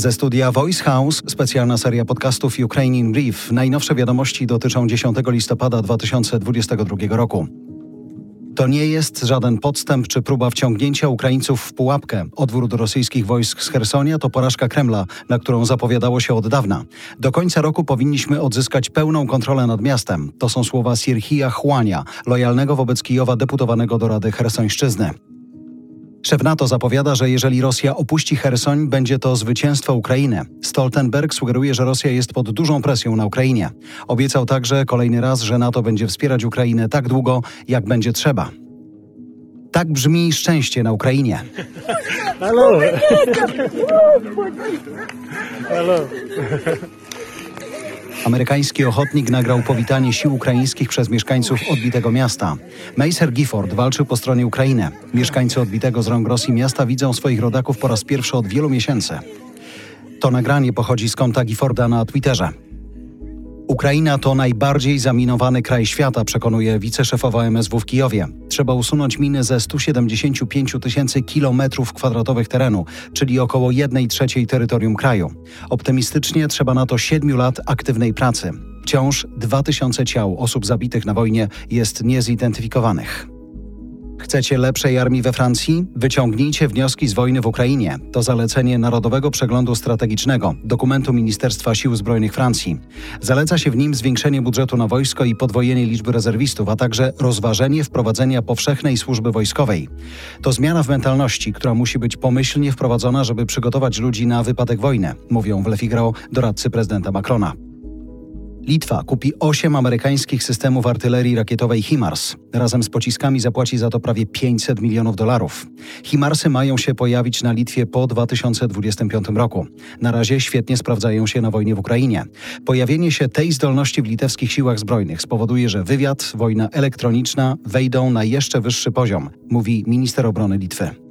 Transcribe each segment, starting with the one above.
Ze studia Voice House specjalna seria podcastów Ukrainian Brief. Najnowsze wiadomości dotyczą 10 listopada 2022 roku. To nie jest żaden podstęp czy próba wciągnięcia Ukraińców w pułapkę. Odwrót rosyjskich wojsk z Hersonia to porażka Kremla, na którą zapowiadało się od dawna. Do końca roku powinniśmy odzyskać pełną kontrolę nad miastem. To są słowa Sierhija Chłania, lojalnego wobec Kijowa deputowanego do Rady Hersońszczyzny. Szef NATO zapowiada, że jeżeli Rosja opuści Hersoń, będzie to zwycięstwo Ukrainy. Stoltenberg sugeruje, że Rosja jest pod dużą presją na Ukrainie. Obiecał także kolejny raz, że NATO będzie wspierać Ukrainę tak długo, jak będzie trzeba. Tak brzmi szczęście na Ukrainie. Halo. Halo. Amerykański ochotnik nagrał powitanie sił ukraińskich przez mieszkańców odbitego miasta. Meiser Gifford walczył po stronie Ukrainy. Mieszkańcy odbitego z rąk Rosji miasta widzą swoich rodaków po raz pierwszy od wielu miesięcy. To nagranie pochodzi z konta Gifforda na Twitterze. Ukraina to najbardziej zaminowany kraj świata, przekonuje wiceszefowa MSW w Kijowie. Trzeba usunąć miny ze 175 tysięcy kilometrów kwadratowych terenu, czyli około 1 trzeciej terytorium kraju. Optymistycznie trzeba na to 7 lat aktywnej pracy. Wciąż 2000 ciał osób zabitych na wojnie jest niezidentyfikowanych. Chcecie lepszej armii we Francji? Wyciągnijcie wnioski z wojny w Ukrainie. To zalecenie Narodowego Przeglądu Strategicznego, dokumentu Ministerstwa Sił Zbrojnych Francji. Zaleca się w nim zwiększenie budżetu na wojsko i podwojenie liczby rezerwistów, a także rozważenie wprowadzenia powszechnej służby wojskowej. To zmiana w mentalności, która musi być pomyślnie wprowadzona, żeby przygotować ludzi na wypadek wojny, mówią w Le Figaro doradcy prezydenta Macrona. Litwa kupi 8 amerykańskich systemów artylerii rakietowej HIMARS. Razem z pociskami zapłaci za to prawie 500 milionów dolarów. HIMARSy mają się pojawić na Litwie po 2025 roku. Na razie świetnie sprawdzają się na wojnie w Ukrainie. Pojawienie się tej zdolności w litewskich siłach zbrojnych spowoduje, że wywiad, wojna elektroniczna wejdą na jeszcze wyższy poziom, mówi minister obrony Litwy.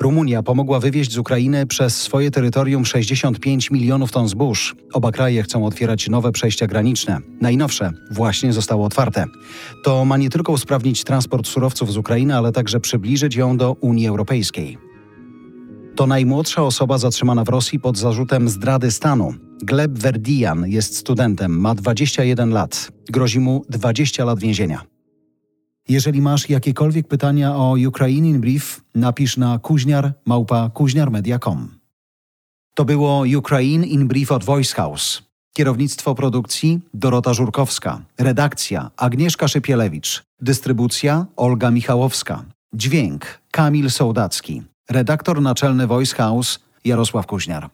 Rumunia pomogła wywieźć z Ukrainy przez swoje terytorium 65 milionów ton zbóż. Oba kraje chcą otwierać nowe przejścia graniczne. Najnowsze właśnie zostało otwarte. To ma nie tylko usprawnić transport surowców z Ukrainy, ale także przybliżyć ją do Unii Europejskiej. To najmłodsza osoba zatrzymana w Rosji pod zarzutem zdrady stanu. Gleb Verdian jest studentem, ma 21 lat. Grozi mu 20 lat więzienia. Jeżeli masz jakiekolwiek pytania o Ukrainian Brief, napisz na kuźniar małpa kuźniarmedia.com. To było Ukraine in Brief od Voice House. Kierownictwo produkcji Dorota Żurkowska. Redakcja Agnieszka Szypielewicz. Dystrybucja Olga Michałowska. Dźwięk Kamil Sołdacki. Redaktor naczelny Voice House Jarosław Kuźniar.